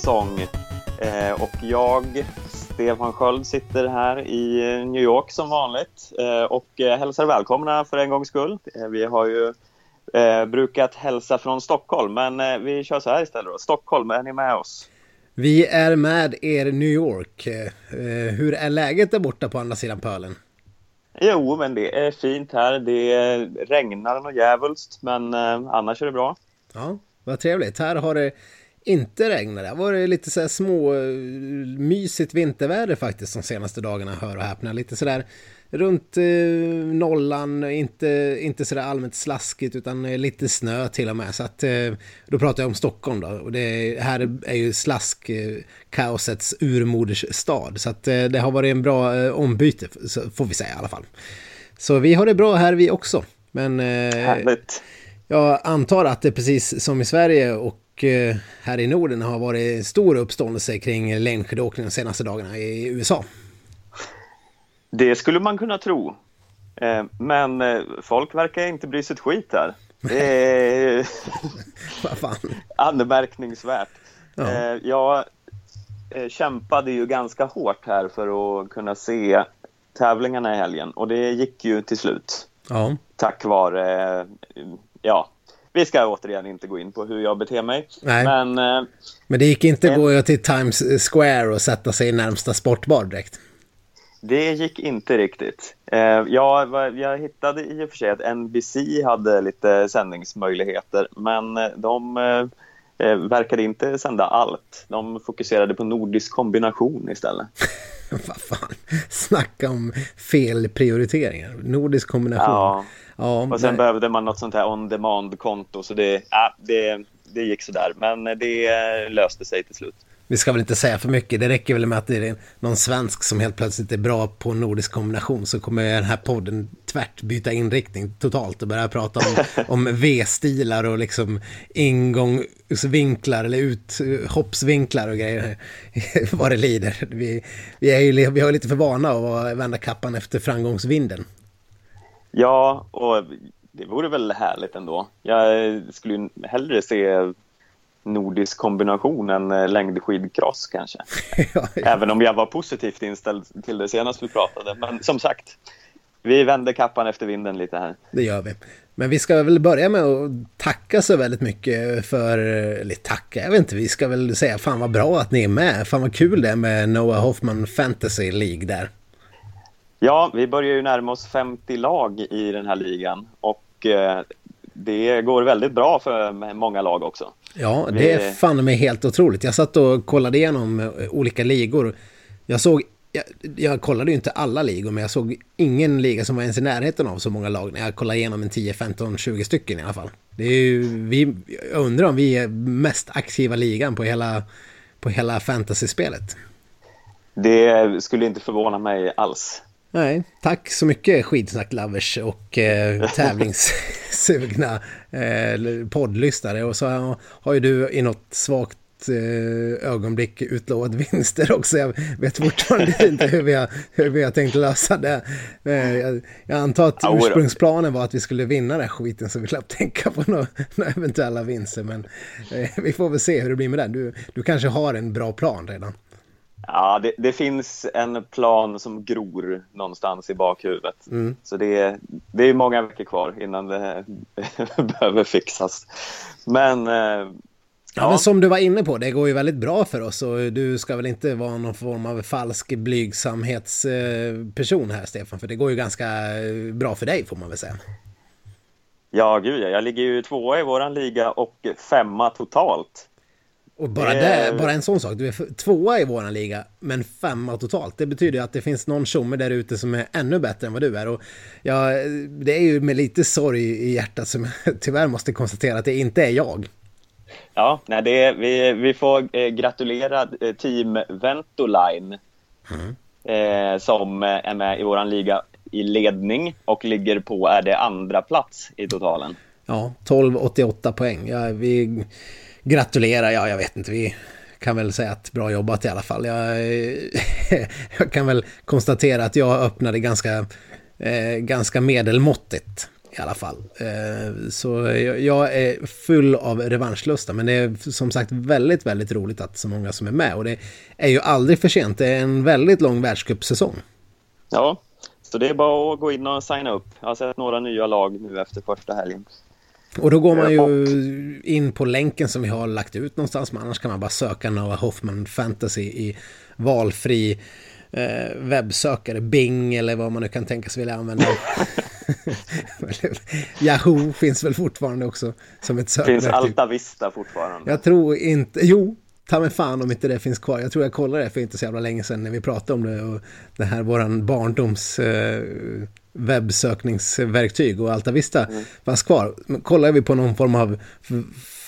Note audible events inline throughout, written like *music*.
säsong. Eh, och jag, Stefan Sköld, sitter här i New York som vanligt eh, och eh, hälsar välkomna för en gångs skull. Eh, vi har ju brukat hälsa från Stockholm, men vi kör så här istället. Då. Stockholm, är ni med oss? Vi är med er New York. Hur är läget där borta på andra sidan pölen? Jo, men det är fint här. Det regnar något djävulskt, men annars är det bra. Ja, vad trevligt. Här har det inte regnat. Det varit lite så här små mysigt vinterväder faktiskt de senaste dagarna, hör och häpna. Lite sådär runt eh, nollan, inte, inte sådär allmänt slaskigt utan lite snö till och med. Så att, eh, då pratar jag om Stockholm då. Och det här är ju slask, eh, urmodersstad. Så att eh, det har varit en bra eh, ombyte, får vi säga i alla fall. Så vi har det bra här vi också. Men... Eh, Härligt. Jag antar att det precis som i Sverige och eh, här i Norden har varit stor uppståndelse kring längdskidåkning de senaste dagarna i USA. Det skulle man kunna tro. Eh, men eh, folk verkar inte bry sig ett skit här. Det är *laughs* anmärkningsvärt. Ja. Jag kämpade ju ganska hårt här för att kunna se tävlingarna i helgen och det gick ju till slut. Ja. Tack vare ja, vi ska återigen inte gå in på hur jag beter mig. Nej. Men, eh, men det gick inte att gå till Times Square och sätta sig i närmsta sportbar direkt? Det gick inte riktigt. Eh, jag, jag hittade i och för sig att NBC hade lite sändningsmöjligheter men eh, de eh, verkade inte sända allt. De fokuserade på nordisk kombination istället. *laughs* Vad fan, snacka om felprioriteringar. Nordisk kombination. Ja. Ja, och sen nej. behövde man något sånt här on demand-konto så det, ja, det, det gick sådär. Men det löste sig till slut. Vi ska väl inte säga för mycket. Det räcker väl med att det är någon svensk som helt plötsligt är bra på nordisk kombination så kommer den här podden tvärt byta inriktning totalt och börja prata om, *laughs* om V-stilar och liksom ingångsvinklar eller uthoppsvinklar och grejer *laughs* vad det lider. Vi, vi, är ju, vi har lite för vana att vända kappan efter framgångsvinden. Ja, och det vore väl härligt ändå. Jag skulle hellre se nordisk kombination än eh, längdskidcross kanske. *laughs* ja, ja. Även om jag var positivt inställd till det senast vi pratade. Men som sagt, vi vänder kappan efter vinden lite här. Det gör vi. Men vi ska väl börja med att tacka så väldigt mycket för, eller tacka, jag vet inte, vi ska väl säga fan vad bra att ni är med. Fan vad kul det är med Noah Hoffman Fantasy League där. Ja, vi börjar ju närma oss 50 lag i den här ligan och eh, det går väldigt bra för många lag också. Ja, det är fan mig helt otroligt. Jag satt och kollade igenom eh, olika ligor. Jag såg, jag, jag, kollade ju inte alla ligor, men jag såg ingen liga som var ens i närheten av så många lag när jag kollade igenom en 10, 15, 20 stycken i alla fall. Det är ju, vi, jag undrar om vi är mest aktiva ligan på hela, på hela fantasy-spelet. Det skulle inte förvåna mig alls. Nej, tack så mycket skidsnack-lovers och eh, *laughs* tävlingssugna eh, poddlyssnare. Och så har ju du i något svagt eh, ögonblick utlovat vinster också. Jag vet fortfarande *laughs* inte hur vi, har, hur vi har tänkt lösa det. Eh, jag, jag antar att ursprungsplanen var att vi skulle vinna den skiten så vi slapp tänka på några, några eventuella vinster. Men eh, vi får väl se hur det blir med den. Du, du kanske har en bra plan redan. Ja, det, det, finns en plan som gror någonstans i bakhuvudet. Mm. Så det, det är många veckor kvar innan det *laughs* behöver fixas. Men... Eh, ja. ja. men som du var inne på, det går ju väldigt bra för oss och du ska väl inte vara någon form av falsk blygsamhetsperson här, Stefan, för det går ju ganska bra för dig får man väl säga. Ja, gud Jag ligger ju tvåa i våran liga och femma totalt. Och bara, det, bara en sån sak, du är tvåa i våran liga, men femma totalt. Det betyder att det finns någon tjomme där ute som är ännu bättre än vad du är. Och ja, det är ju med lite sorg i hjärtat som jag *laughs* tyvärr måste konstatera att det inte är jag. Ja, nej, det är, vi, vi får eh, gratulera eh, Team Ventoline mm. eh, som är med i våran liga i ledning och ligger på, är det andra plats i totalen. Ja, 12,88 poäng. Ja, vi gratulera, ja jag vet inte, vi kan väl säga att bra jobbat i alla fall. Jag, *laughs* jag kan väl konstatera att jag öppnade ganska, eh, ganska medelmåttigt. i alla fall. Eh, så jag är full av revanschlusta, men det är som sagt väldigt, väldigt roligt att så många som är med. Och det är ju aldrig för sent, det är en väldigt lång världscupsäsong. Ja, så det är bara att gå in och signa upp. Jag har sett några nya lag nu efter första helgen. Och då går man ju in på länken som vi har lagt ut någonstans, men annars kan man bara söka Noah Hoffman Fantasy i valfri eh, webbsökare, Bing eller vad man nu kan tänka sig vilja använda. *laughs* Yahoo finns väl fortfarande också som ett sökverktyg. Finns Alta Vista fortfarande? Jag tror inte, jo, ta mig fan om inte det finns kvar. Jag tror jag kollade det för inte så jävla länge sedan när vi pratade om det och det här våran barndoms eh, webbsökningsverktyg och Alta Vista mm. fanns kvar. Men kollade vi på någon form av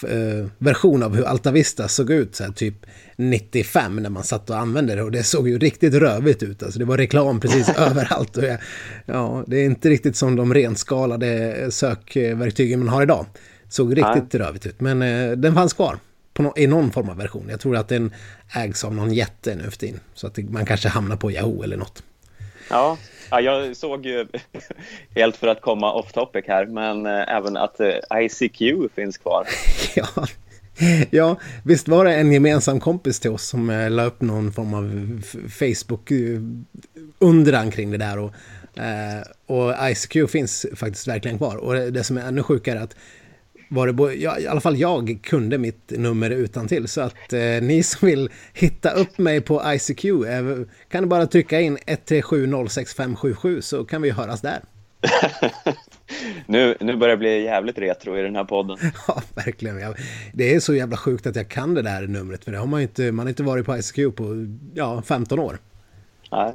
eh, version av hur Alta Vista såg ut, så här, typ 95 när man satt och använde det och det såg ju riktigt rövigt ut. Alltså det var reklam precis *laughs* överallt. Och jag, ja, det är inte riktigt som de renskalade sökverktygen man har idag. Såg riktigt Nej. rövigt ut, men eh, den fanns kvar no i någon form av version. Jag tror att den ägs av någon jätte nu för tiden. Så att man kanske hamnar på Yahoo eller något. Ja, ja jag såg ju, *laughs* helt för att komma off topic här, men eh, även att eh, ICQ finns kvar. *laughs* ja. Ja, visst var det en gemensam kompis till oss som eh, la upp någon form av Facebook-undran eh, kring det där. Och, och ICQ finns faktiskt verkligen kvar. Och det som är ännu sjukare är att var det, ja, i alla fall jag kunde mitt nummer utan till Så att eh, ni som vill hitta upp mig på ICQ eh, kan bara trycka in 137065777 så kan vi höras där. *laughs* nu, nu börjar det bli jävligt retro i den här podden. *laughs* ja, verkligen. Jag, det är så jävla sjukt att jag kan det där numret. För det har man inte, man har inte varit på ICQ på ja, 15 år. Nej.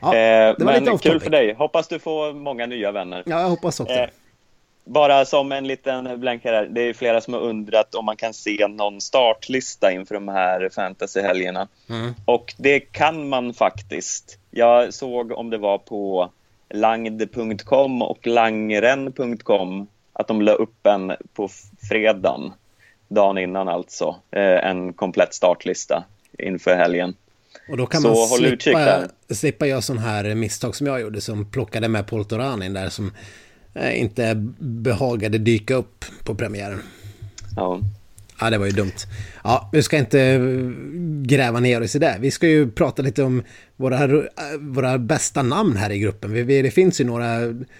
Ja, eh, men kul för dig. Hoppas du får många nya vänner. Ja, jag hoppas också. Eh, bara som en liten blänkare, det är flera som har undrat om man kan se någon startlista inför de här fantasyhelgerna. Mm. Och det kan man faktiskt. Jag såg om det var på langd.com och langren.com att de la upp en på fredagen, dagen innan alltså, eh, en komplett startlista inför helgen. Och då kan Så man slippa, slippa göra sån här misstag som jag gjorde som plockade med Poltoranin där som inte behagade dyka upp på premiären. Ja. Ja, det var ju dumt. Ja, vi ska inte gräva ner oss i det. Vi ska ju prata lite om våra, våra bästa namn här i gruppen. Vi, det finns ju några,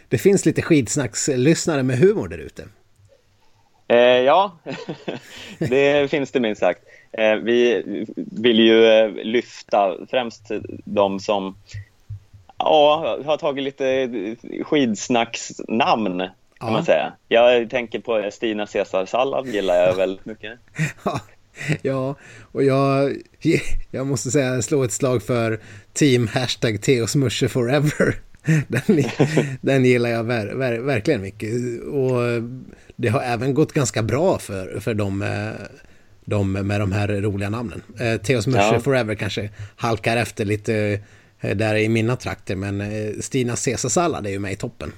det finns lite skidsnackslyssnare med humor där ute. Eh, ja, *laughs* det finns det minst sagt. Eh, vi vill ju eh, lyfta främst de som Ja, jag har tagit lite skidsnacksnamn kan ja. man säga. Jag tänker på Stina Caesar-sallad gillar jag väldigt mycket. *laughs* ja, och jag, *laughs* jag måste säga slå ett slag för team hashtag Teosmusche forever. *laughs* Den, den gillar jag ver, ver, verkligen mycket. Och det har även gått ganska bra för, för dem, de med de här roliga namnen. Eh, Teos Musche ja. Forever kanske halkar efter lite Eh, där i mina trakter. Men eh, Stina Caesarsallad är ju med i toppen.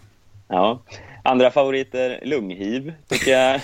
Ja. Andra favoriter, lunghiv, tycker jag.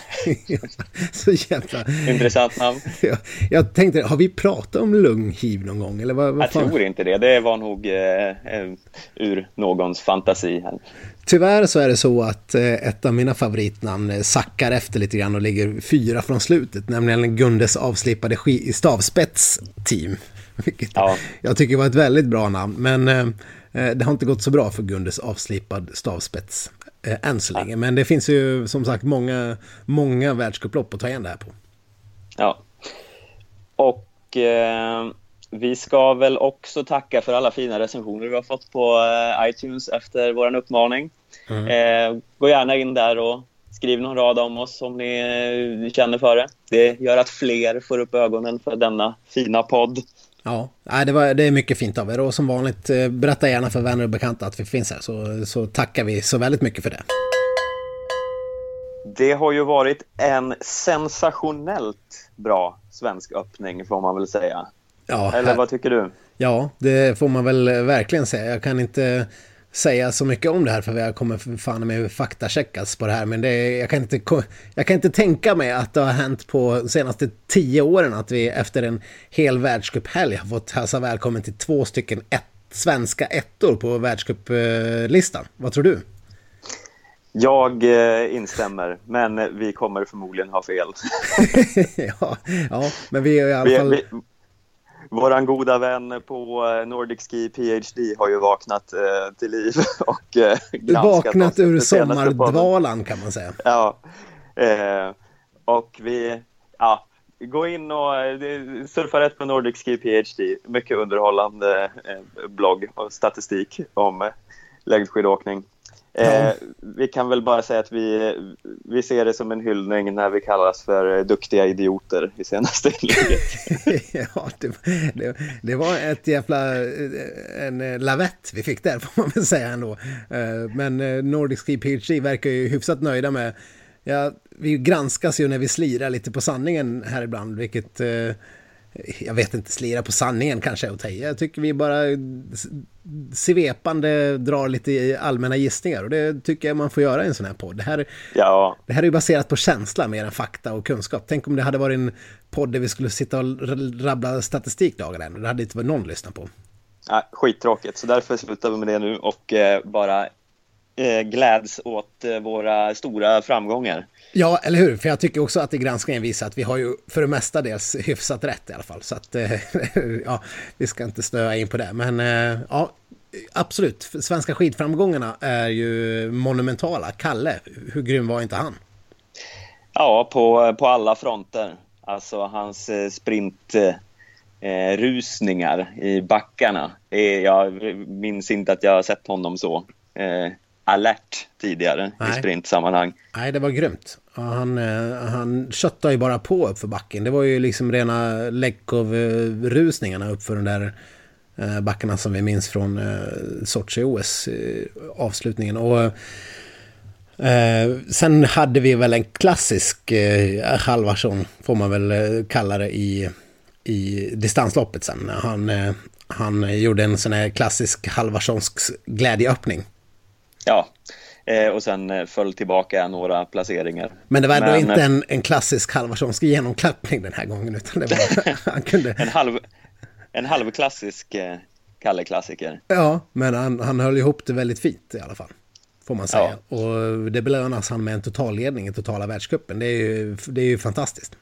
*laughs* så jävla... Intressant namn. *laughs* Jag, jag tänkte, har vi pratat om lunghiv någon gång? Eller vad, vad jag tror inte det. Det var nog eh, eh, ur någons fantasi. Här. Tyvärr så är det så att eh, ett av mina favoritnamn sackar efter lite grann och ligger fyra från slutet. Nämligen Gundes avslipade stavspets team. Vilket ja. jag tycker var ett väldigt bra namn. Men eh, eh, det har inte gått så bra för Gundes avslipad stavspets eh, än så länge. Ja. Men det finns ju som sagt många, många världscuplopp att ta igen det här på. Ja. Och eh, vi ska väl också tacka för alla fina recensioner vi har fått på eh, iTunes efter vår uppmaning. Mm. Eh, gå gärna in där och skriv någon rad om oss om ni känner för det. Det gör att fler får upp ögonen för denna fina podd. Ja, det, var, det är mycket fint av er och som vanligt eh, berätta gärna för vänner och bekanta att vi finns här så, så tackar vi så väldigt mycket för det. Det har ju varit en sensationellt bra svensk öppning får man väl säga. Ja, Eller vad tycker du? Ja, det får man väl verkligen säga. Jag kan inte säga så mycket om det här för jag kommer fan med faktacheckas på det här. Men det är, jag, kan inte, jag kan inte tänka mig att det har hänt på de senaste tio åren att vi efter en hel världscuphelg har fått hälsa välkommen till två stycken ett, svenska ettor på världscuplistan. Vad tror du? Jag eh, instämmer, men vi kommer förmodligen ha fel. *laughs* ja, ja, men vi är i alla fall... Vi, vi, våran goda vän på eh, Nordic Ski PhD har ju vaknat eh, till liv *laughs* och eh, Vaknat ur sommardvalan kan man säga. Ja, eh, och vi, ja, gå in och eh, surfa rätt på Nordic Ski PhD. Mycket underhållande eh, blogg och statistik om längdskidåkning. Eh, vi kan väl bara säga att vi, vi ser det som en hyllning när vi kallas för duktiga idioter i senaste *laughs* inlägget. ja, det, det, det, var ett jävla en lavett vi fick där *laughs* får man väl säga ändå. Eh, men eh, Nordic Ski PhD verkar ju hyfsat nöjda med Ja, vi granskas ju när vi slirar lite på sanningen här ibland, vilket eh, jag vet inte, slira på sanningen kanske att ta Jag tycker vi bara svepande drar lite allmänna gissningar och det tycker jag man får göra i en sån här podd. Det här, ja. det här är ju baserat på känsla mer än fakta och kunskap. Tänk om det hade varit en podd där vi skulle sitta och rabbla statistik dagen ända. Det hade inte varit någon lyssna på. Ja, skittråkigt, så därför slutar vi med det nu och eh, bara gläds åt eh, våra stora framgångar. Ja, eller hur? För jag tycker också att i granskningen visar att vi har ju för det mesta dels hyfsat rätt i alla fall. Så att, eh, *laughs* ja, vi ska inte snöa in på det. Men eh, ja, absolut. Svenska skidframgångarna är ju monumentala. Kalle, hur grym var inte han? Ja, på, på alla fronter. Alltså hans eh, sprintrusningar i backarna. Jag minns inte att jag har sett honom så alert tidigare Nej. i sprintsammanhang. Nej, det var grymt. Han, eh, han köttade ju bara på upp för backen. Det var ju liksom rena Lekov-rusningarna upp för den där eh, backarna som vi minns från eh, Sochi-OS avslutningen. Och sen hade vi väl en klassisk halvarsson, får man väl kalla det, i, i distansloppet sen. Han, han gjorde en sån här klassisk halvarssonsk glädjeöppning. Ja, eh, och sen eh, föll tillbaka några placeringar. Men det var ändå Men, inte en, en klassisk Halvarssonsk genomklappning den här gången, utan det var, *laughs* han kunde... en, halv, en halvklassisk eh, Kalle-klassiker. Ja, men han, han höll ihop det väldigt fint i alla fall. Får man säga. Ja. Och det belönas han med en totalledning i totala världscupen. Det är ju, det är ju fantastiskt.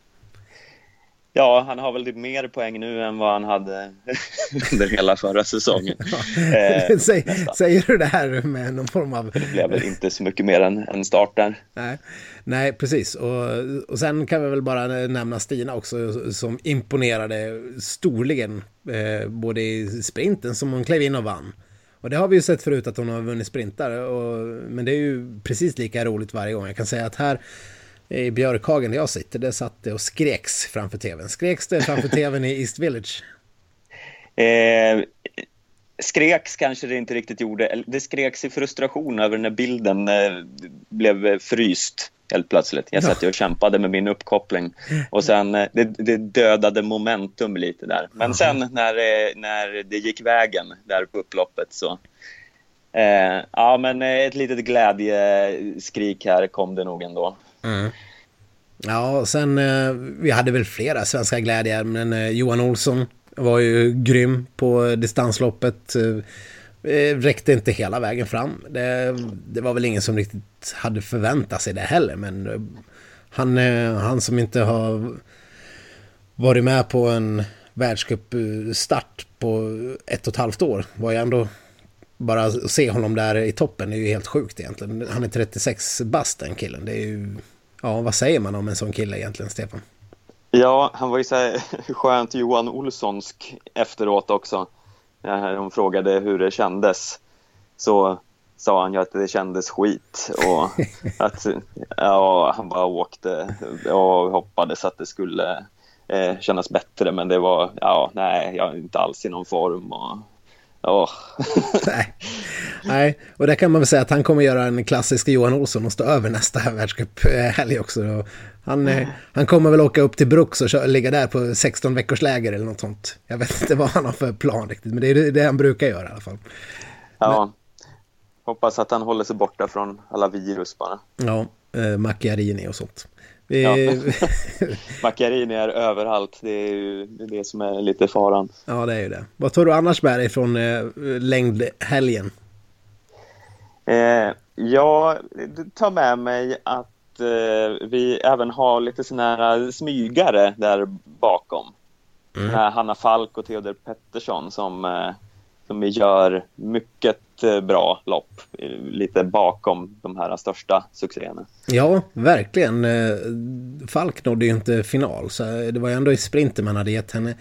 Ja, han har väl typ mer poäng nu än vad han hade *laughs* under hela förra säsongen. *laughs* Eh, *laughs* Säg, säger du det här med någon form av... Det blev väl inte så mycket mer än en start där. Nej, Nej precis. Och, och sen kan vi väl bara nämna Stina också som imponerade storligen eh, både i sprinten som hon klev in och vann. Och det har vi ju sett förut att hon har vunnit sprintar. Och, men det är ju precis lika roligt varje gång. Jag kan säga att här i Björkhagen där jag sitter, där satt det och skreks framför tvn. Skreks det framför tvn i East Village? Eh, skreks kanske det inte riktigt gjorde. Det skreks i frustration över när bilden eh, blev fryst helt plötsligt. Jag satt ju och kämpade med min uppkoppling och sen eh, det, det dödade momentum lite där. Men sen när, eh, när det gick vägen där på upploppet så eh, ja, men ett litet glädjeskrik här kom det nog ändå. Mm. Ja, sen eh, vi hade väl flera svenska glädjer, men eh, Johan Olsson var ju grym på distansloppet. Eh, eh räckte inte hela vägen fram. Det, det, var väl ingen som riktigt hade förväntat sig det heller, men eh, han, eh, han som inte har varit med på en världscupstart på ett och ett halvt år var ju ändå bara att se honom där i toppen är ju helt sjukt egentligen. Han är 36 bast den killen. Det är ju Ja, vad säger man om en sån kille egentligen, Stefan? Ja, han var ju så här *laughs* skönt Johan Olssonsk efteråt också. De frågade hur det kändes. Så sa han ju att det kändes skit och *laughs* att ja, han bara åkte och hoppades att det skulle eh, kännas bättre men det var, ja, nej, jag är inte alls i någon form och Oh. *laughs* Nej. Nej, och där kan man väl säga att han kommer göra en klassisk Johan Olsson och stå över nästa världscuphelg också. Han, mm. han kommer väl åka upp till Bruks och ligga där på 16 veckors läger eller något sånt. Jag vet inte vad han har för plan riktigt, men det är det han brukar göra i alla fall. Ja, men... hoppas att han håller sig borta från alla virus bara. Ja, eh, Macchiarini och sånt. Vi... Ja. *laughs* Macchiarini är överallt. Det är ju det som är lite faran. Ja, det är ju det. Vad tar du annars med dig från eh, längdhelgen? Eh, Jag tar med mig att eh, vi även har lite sådana här smygare där bakom. Mm. Hanna Falk och Theodor Pettersson som, eh, som gör mycket Eh, bra lopp eh, lite bakom de här största succéerna. Ja, verkligen. Eh, Falk nådde ju inte final så det var ju ändå i sprinten man hade gett henne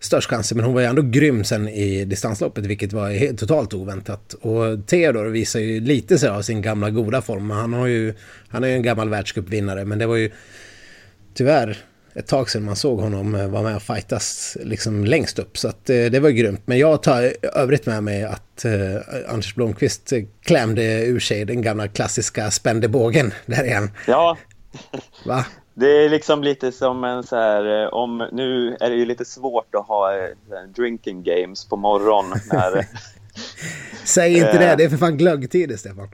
störst chanser. Men hon var ju ändå grym sen i distansloppet, vilket var helt, totalt oväntat. Och Theodor visar ju lite så av sin gamla goda form. Han, har ju, han är ju en gammal världscupvinnare, men det var ju tyvärr ett tag sedan man såg honom eh, vara med och fightas liksom längst upp. Så att, eh, det var grymt. Men jag tar övrigt med mig att eh, Anders Blomqvist klämde ur sig den gamla klassiska spändebågen *laughs* där igen. Ja. *laughs* Va? Det är liksom lite som en så här, om, nu är det ju lite svårt att ha drinking games på morgonen. När, *laughs* Säg inte det, det är för fan glöggtider Stefan.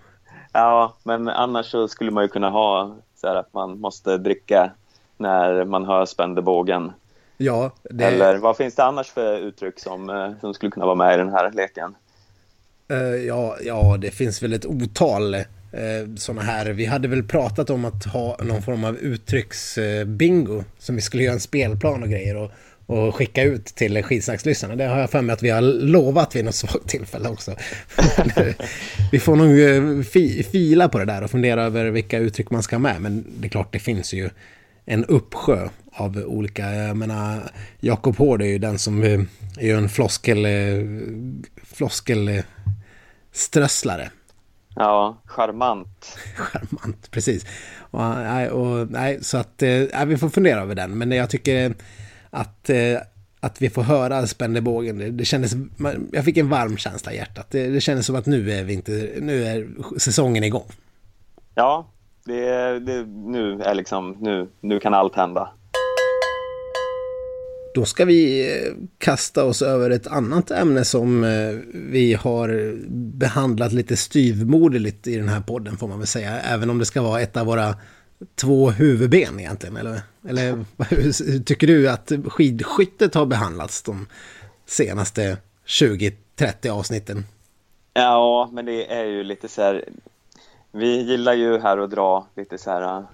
Ja, men annars så skulle man ju kunna ha så här att man måste dricka när man hör spändebågen. Ja, det... Eller vad finns det annars för uttryck som, eh, som skulle kunna vara med i den här leken? Uh, ja, ja, det finns väl ett otal uh, sådana här. Vi hade väl pratat om att ha någon form av uttrycksbingo uh, som vi skulle göra en spelplan och grejer och, och skicka ut till skidsnackslyssnarna. Det har jag för mig att vi har lovat vid något *laughs* svagt tillfälle också. *laughs* vi får nog fi, fila på det där och fundera över vilka uttryck man ska ha med. Men det är klart, det finns ju en uppsjö av olika, jag menar, Jakob Hård är ju den som är ju en floskel, floskel strösslare. Ja, charmant. *laughs* charmant, precis. Och, och, nej, så att nej, vi får fundera över den. Men jag tycker att, att vi får höra spännebågen, det, det kändes, jag fick en varm känsla i hjärtat. Det, det kändes som att nu är, vi inte, nu är säsongen igång. Ja, det, det, nu, är liksom, nu, nu kan allt hända. Då ska vi eh, kasta oss över ett annat ämne som eh, vi har behandlat lite styvmoderligt i den här podden får man väl säga. Även om det ska vara ett av våra två huvudben egentligen. Eller, eller hur *laughs* tycker du att skidskyttet har behandlats de senaste 20-30 avsnitten? Ja, men det är ju lite så här, vi gillar ju här att dra lite så här uh,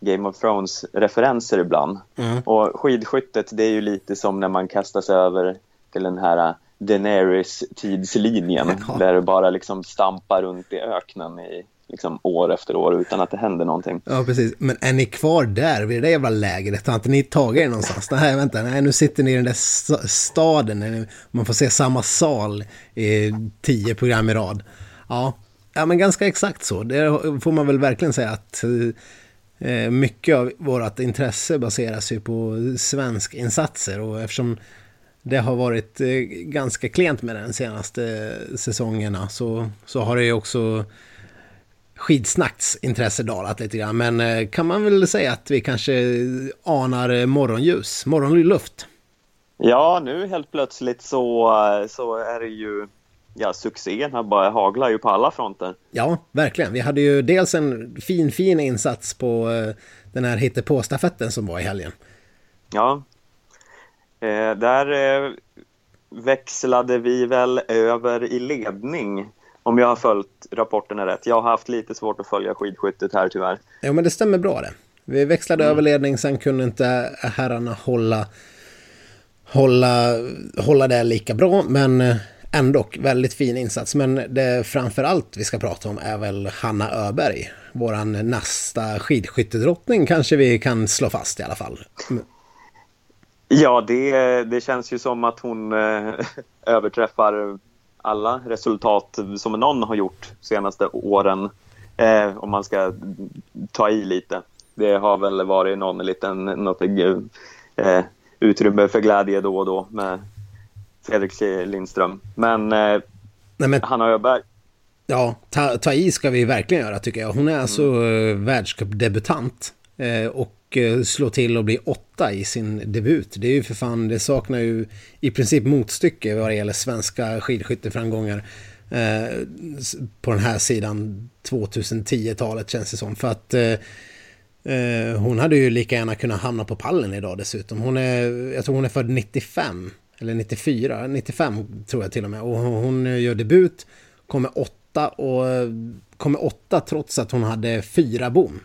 Game of Thrones-referenser ibland. Mm. Och skidskyttet, det är ju lite som när man kastar sig över till den här uh, Daenerys-tidslinjen. *laughs* Ja. Där du bara liksom stampar runt i öknen i liksom år efter år utan att det händer någonting. Ja, precis. Men är ni kvar där vid det där jävla lägret? Har inte ni tagit er någonstans? *laughs* Nej, vänta, nej, nu sitter ni i den där staden. Man får se samma sal i tio program i rad. Ja, Ja, men ganska exakt så. Det får man väl verkligen säga att eh, mycket av vårt intresse baseras ju på svensk insatser och eftersom det har varit eh, ganska klent med den senaste säsongerna så, så har det ju också skidsnacks intresse dalat lite grann. Men eh, kan man väl säga att vi kanske anar morgonljus, morgonluft? Ja, nu helt plötsligt så, så är det ju ja, succén bara haglar ju på alla fronter. Ja, verkligen. Vi hade ju dels en fin, fin insats på eh, den här hittepå-stafetten som var i helgen. Ja, eh, där eh, växlade vi väl över i ledning om jag har följt rapporterna rätt. Jag har haft lite svårt att följa skidskyttet här tyvärr. Ja, men det stämmer bra det. Vi växlade mm. över ledning, sen kunde inte herrarna hålla, hålla, hålla det lika bra, men eh, ändå väldigt fin insats. Men det framförallt vi ska prata om är väl Hanna Öberg. Våran nästa skidskyttedrottning kanske vi kan slå fast i alla fall. Ja, det, det känns ju som att hon eh, överträffar alla resultat som någon har gjort senaste åren. Eh, om man ska ta i lite. Det har väl varit någon liten något, eh, utrymme för glädje då och då med Fredrik Lindström. Men, eh, Nej, men... Hanna Öberg. Ja, ta, ta i ska vi verkligen göra tycker jag. Hon är alltså mm. Eh, världscupdebutant. Eh, och slår till och blir åtta i sin debut. Det är ju för fan, det saknar ju i princip motstycke vad det gäller svenska skidskytteframgångar. Eh, på den här sidan 2010-talet känns det som. För att eh, hon hade ju lika gärna kunnat hamna på pallen idag dessutom. Hon är, jag tror hon är född 95. Eller 94, 95 tror jag till och med. Och hon gör debut, kommer åtta och kommer åtta trots att hon hade fyra bom.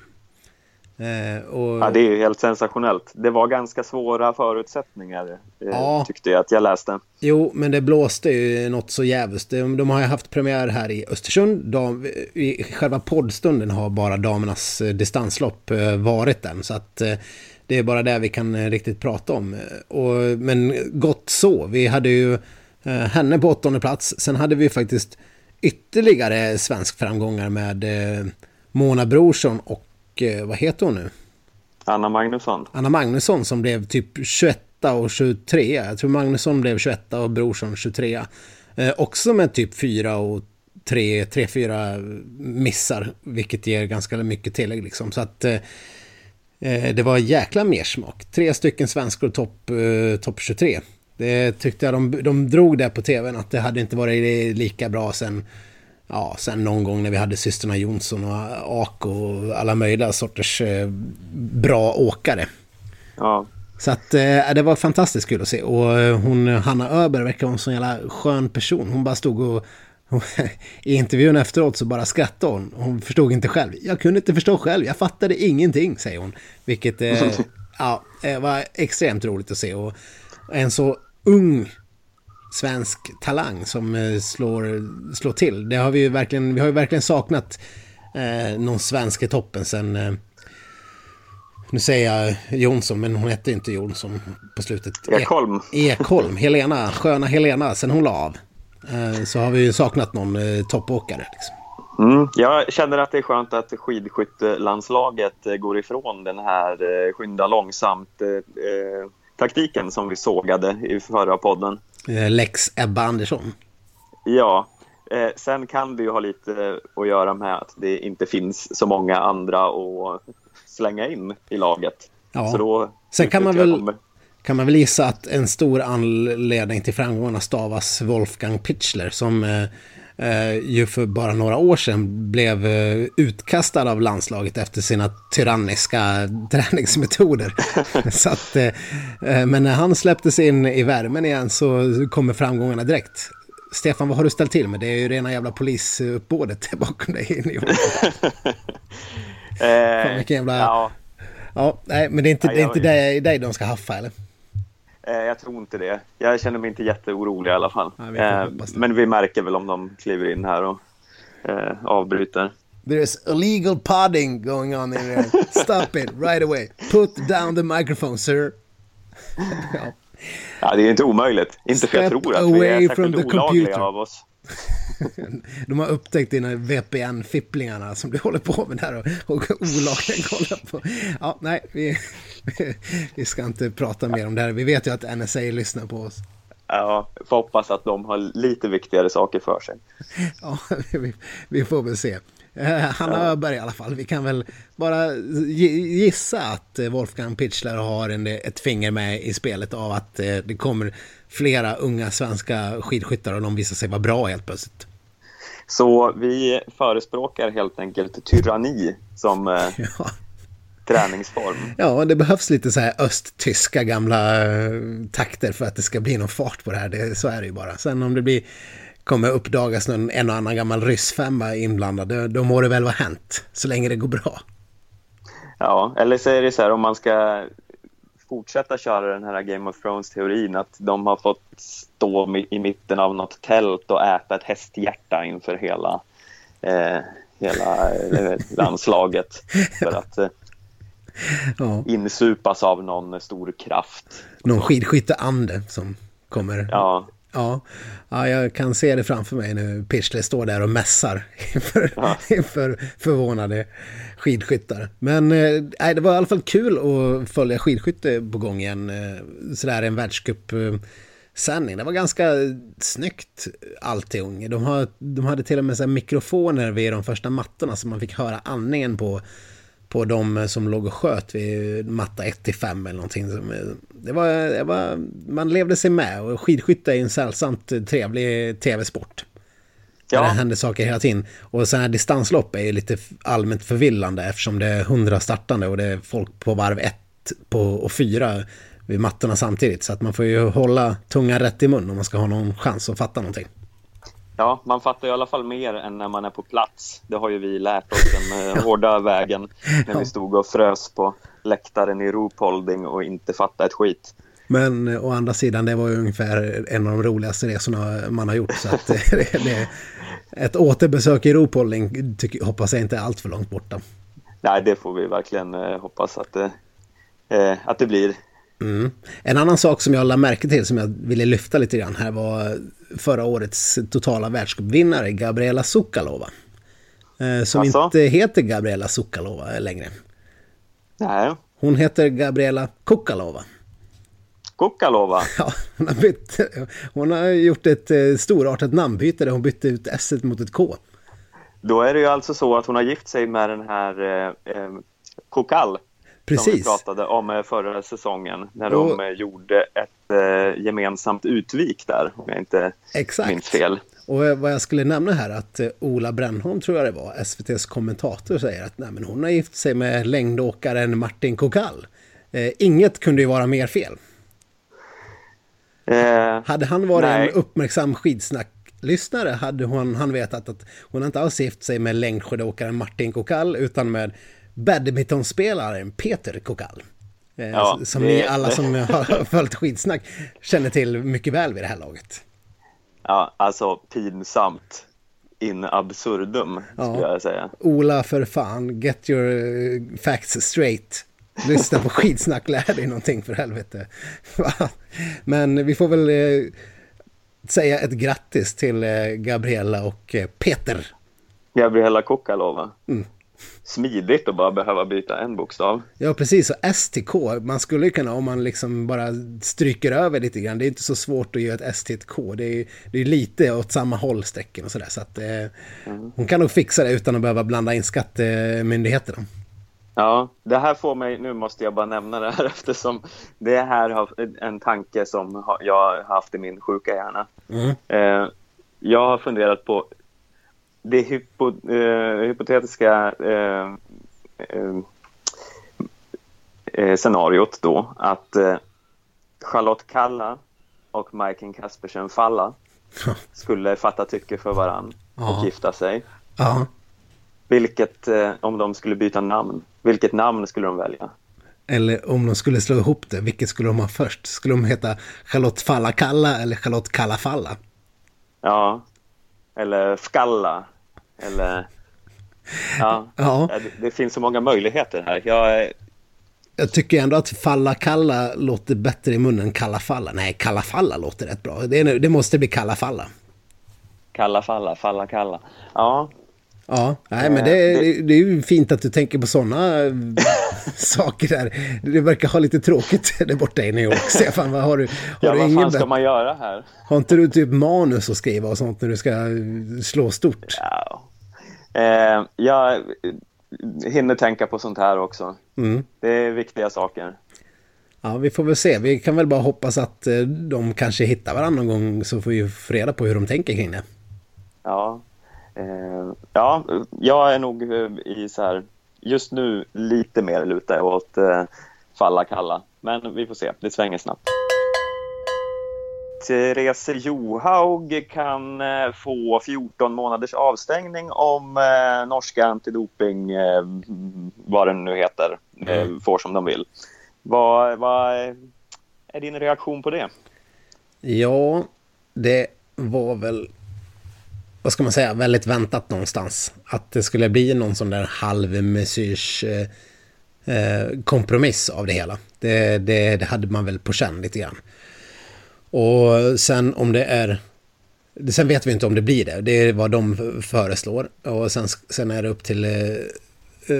Eh, och... Ja, det är ju helt sensationellt. Det var ganska svåra förutsättningar eh, ja. tyckte jag att jag läste. Jo, men det blåste ju något så jävligt. De, de har ju haft premiär här i Östersund. De, I själva poddstunden har bara damernas eh, distanslopp eh, varit den. Så att eh, det är bara det vi kan eh, riktigt prata om. Och, men gott så. Vi hade ju henne på åttonde plats. Sen hade vi faktiskt ytterligare svensk framgångar med Mona Brorsson och eh, vad heter hon nu? Anna Magnusson. Anna Magnusson som blev typ 21 och 23. Jag tror Magnusson blev 21 och Brorsson 23. Eh, också med typ 4 och 3, 3-4 missar. Vilket ger ganska mycket tillägg liksom. Så att eh, eh det var jäkla mersmak. Tre stycken svenskor topp eh, top 23. Det tyckte jag de, de drog det på tvn att det hade inte varit lika bra sen ja, sen någon gång när vi hade systrarna Jonsson och Ako och alla möjliga sorters eh, bra åkare. Ja. Så att eh, det var fantastiskt kul att se. Och eh, hon, Hanna Öberg verkar vara en sån jävla skön person. Hon bara stod och *laughs* i intervjun efteråt så bara skrattade hon. Hon förstod inte själv. Jag kunde inte förstå själv. Jag fattade ingenting, säger hon. Vilket eh, *laughs* ja, var extremt roligt att se. Och en så ung svensk talang som eh, slår, slår till. Det har vi ju verkligen, vi har ju verkligen saknat eh, någon svensk i toppen sen eh, nu säger jag Jonsson, men hon hette inte Jonsson på slutet. Ekholm. E Ekholm, Helena, sköna Helena, sen hon la av. Eh, så har vi ju saknat någon eh, toppåkare. Liksom. Mm, jag känner att det är skönt att skidskyttelandslaget eh, går ifrån den här skynda långsamt eh, taktiken som vi sågade i förra podden. Lex Ebba Andersson. Ja, eh, sen kan det ju ha lite att göra med att det inte finns så många andra att slänga in i laget. Ja. Så då sen kan man, väl, kan man väl gissa att en stor anledning till framgångarna stavas Wolfgang Pitchler som eh, eh, ju för bara några år sedan blev eh, utkastad av landslaget efter sina tyranniska *laughs* träningsmetoder. *laughs* så att, eh, eh, men när han släpptes in i värmen igen så kommer framgångarna direkt. Stefan, vad har du ställt till med? Det är ju rena jävla polisuppbådet *laughs* bakom dig. In Fan, vilken jävla... Ja. ja, nej, men det är inte, det är inte dig, dig de ska haffa, eller? Eh, jag tror inte det. Jag känner mig inte jätteorolig i alla fall. Vi eh, men vi märker väl om de kliver in här och eh, avbryter. There's illegal podding going on in here. Stop it right away. Put down the microphone, sir. ja. ja. det är inte omöjligt. Inte för jag tror att vi är särskilt olagliga av oss. *laughs* De har upptäckt dina VPN-fipplingarna som du håller på med där och, och olagligen kollar på. Ja, nej, vi, vi ska inte prata mer om det här. Vi vet ju att NSA lyssnar på oss. Ja, får hoppas att de har lite viktigare saker för sig. Ja, *laughs* vi, vi får väl se. Eh, Hanna ja. Öberg i alla fall. Vi kan väl bara gissa att eh, Wolfgang Pitchler har en, ett finger med i spelet av att eh, det kommer flera unga svenska skidskyttar och de visar sig vara bra helt plötsligt. Så vi förespråkar helt enkelt tyranni som *laughs* ja. träningsform. Ja, det behövs lite så här östtyska gamla takter för att det ska bli någon fart på det här. Det, så är det ju bara. Sen om det blir kommer uppdagas någon, en och annan gammal ryssfemma inblandad, då, då må det väl vara hänt. Så länge det går bra. Ja, eller så är det så här om man ska fortsätta köra den här Game of Thrones-teorin att de har fått stå i mitten av något tält och äta ett hästhjärta inför hela, eh, hela eh, landslaget för att eh, ja. insupas av någon stor kraft. Någon skidskytteande som kommer ja. Ja, ja, jag kan se det framför mig nu. Pichler står där och mässar inför, ja. *laughs* inför förvånade skidskyttar. Men eh, det var i alla fall kul att följa skidskytte på gång igen. Eh, sådär en världscup sändning. Det var ganska snyggt allting. De, har, de hade till och med så mikrofoner vid de första mattorna så man fick höra andningen på på de som låg och sköt vid matta 1-5 eller någonting. Det var, det var, man levde sig med och skidskytte är en sällsamt trevlig tv-sport. Ja. Det händer saker hela tiden. Och sådana här distanslopp är ju lite allmänt förvillande eftersom det är hundra startande och det är folk på varv 1 och 4 vid mattorna samtidigt. Så att man får ju hålla tungan rätt i mun om man ska ha någon chans att fatta någonting. Ja, man fattar i alla fall mer än när man är på plats. Det har ju vi lärt oss den *laughs* hårda vägen när vi stod och frös på läktaren i Ruhpolding och inte fattade ett skit. Men å andra sidan, det var ju ungefär en av de roligaste resorna man har gjort. Så att *laughs* det, det, ett återbesök i Ruhpolding hoppas jag inte är allt för långt borta. Nej, det får vi verkligen eh, hoppas att eh, att det blir. Mm. En annan sak som jag lade märke till som jag ville lyfta lite grann här var förra årets totala världscupvinnare Gabriela Sukalova. Eh, som alltså? inte heter Gabriela Sukalova längre. Nej. Hon heter Gabriela Kukalova. Kukalova? *laughs* Ja, hon har, bytt, hon har gjort ett eh, storartat namnbyte där hon bytte ut S mot ett K. Då är det ju alltså så att hon har gift sig med den här eh, eh Kokal. Precis. Som vi pratade om eh, förra säsongen när och, de gjorde ett eh, gemensamt utvik där, om jag inte exakt. minns fel. Och vad jag skulle nämna här att Ola Brännholm tror jag det var, SVTs kommentator säger att nej, men hon har gift sig med längdåkaren Martin Kokal. Eh, inget kunde ju vara mer fel. Eh, hade han varit nej. en uppmärksam skidsnacklyssnare hade hon, han vetat att hon inte alls gift sig med längdskidåkaren Martin Kokal utan med badmintonspelaren Peter Kokal. Eh, ja, som det, ni alla som har *laughs* följt skidsnack känner till mycket väl vid det här laget. Ja, alltså pinsamt in absurdum, ja. skulle jag säga. Ola, för fan, get your eh, facts straight. Lyssna på skitsnack, lär dig någonting för helvete. *laughs* Men vi får väl eh, säga ett grattis till Gabriella och Peter. Gabriella Kokalova. Mm. Smidigt att bara behöva byta en bokstav. Ja, precis. Och STK, man skulle kunna om man liksom bara stryker över lite grann. Det är inte så svårt att göra ett S till ett K. Det är, det är lite åt samma håll strecken och sådär. Så att eh, mm. hon kan nog fixa det utan att behöva blanda in skattemyndigheterna. Ja, det här får mig, nu måste jag bara nämna det här *laughs* eftersom det här har en tanke som jag har haft i min sjuka hjärna. Mm. Eh, jag har funderat på det hypo, eh, hypotetiska eh, eh, eh scenariot då att eh, Charlotte Kalla och Majken Kaspersen Falla skulle fatta tycke för varann och gifta sig. Ja. Vilket, om de skulle byta namn, vilket namn skulle de välja? Eller om de skulle slå ihop det, vilket skulle de ha först? Skulle de heta Charlotte Falla Kalla eller Charlotte Kalla Falla? Ja, eller Skalla. Eller... Ja, ja. Det, det, finns så många möjligheter här. Jag, jag tycker ändå att Falla Kalla låter bättre i munnen än Kalla Falla. Nej, Kalla Falla låter rätt bra. Det, det måste bli Kalla Falla. Kalla Falla, Falla Kalla. Ja, Ja, nej, men det, det, det är ju fint att du tänker på sådana *laughs* saker där. Du verkar ha lite tråkigt *laughs* där borta i New York, Stefan. Vad har du, har ja, du vad fan ska man göra här? Har inte du typ manus att skriva och sånt när du ska slå stort? Ja. Eh, jag hinner tänka på sånt här också. Mm. Det är viktiga saker. Ja, vi får väl se. Vi kan väl bara hoppas att eh, de kanske hittar varandra någon gång så får vi få reda på hur de tänker kring det. Ja, Eh, ja, jag är nog eh, i så här, just nu lite mer lutar jag åt eh, falla kalla. Men vi får se, det svänger snabbt. Therese Johaug kan få 14 månaders avstängning om norska antidoping, vad den nu heter, mm. får som de vill. Vad, vad är din reaktion på det? Ja, det var väl vad ska man säga, väldigt väntat någonstans. Att det skulle bli någon sån där halvmesyrs eh, eh, kompromiss av det hela. Det, det, det, hade man väl på känn lite grann. Och sen om det är... Sen vet vi inte om det blir det. Det är vad de föreslår. Och sen, sen är det upp till eh, eh,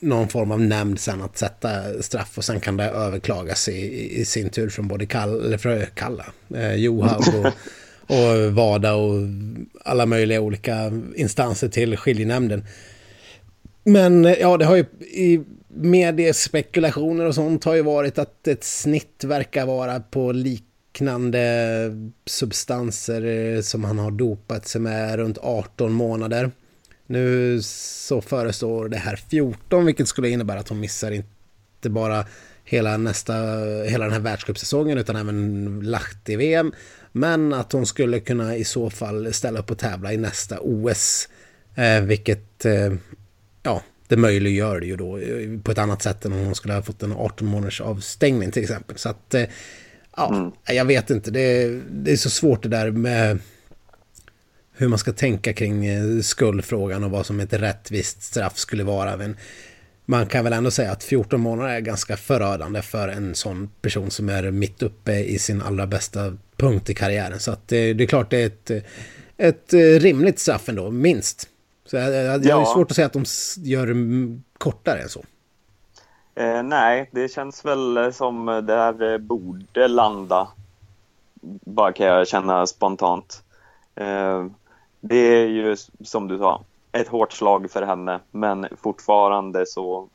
någon form av nämnd sen att sätta straff. Och sen kan det överklagas i, i sin tur från både Kall, eller Kalla, eh, Johaug och *laughs* och VADA och alla möjliga olika instanser till skiljenämnden. Men eh, ja, det har ju i mediespekulationer och sånt har ju varit att ett snitt verkar vara på liknande substanser eh, som han har dopat sig med runt 18 månader. Nu så förestår det här 14, vilket skulle innebära att hon missar inte bara hela, nästa, hela den här världscupsäsongen utan även Lahti-VM. Men att hon skulle kunna i så fall ställa upp och tävla i nästa OS. Eh, vilket, eh, ja, det möjliggör det ju då eh, på ett annat sätt än om hon skulle ha fått en 18 månaders avstängning till exempel. Så att, ja, mm. jag vet inte. Det, det är så svårt det där med hur man ska tänka kring skuldfrågan och vad som ett rättvist straff skulle vara. Men man kan väl ändå säga att 14 månader är ganska förödande för en sån person som är mitt uppe i sin allra bästa punkt i karriären. Så att det, det är klart det är ett, ett rimligt straff ändå, minst. Så jag, jag, jag har svårt att säga att de gör kortare än så. Eh, nej, det känns väl som det här borde landa. Bara kan jag känna spontant. Eh, det är ju som du sa, ett hårt slag för henne, men fortfarande så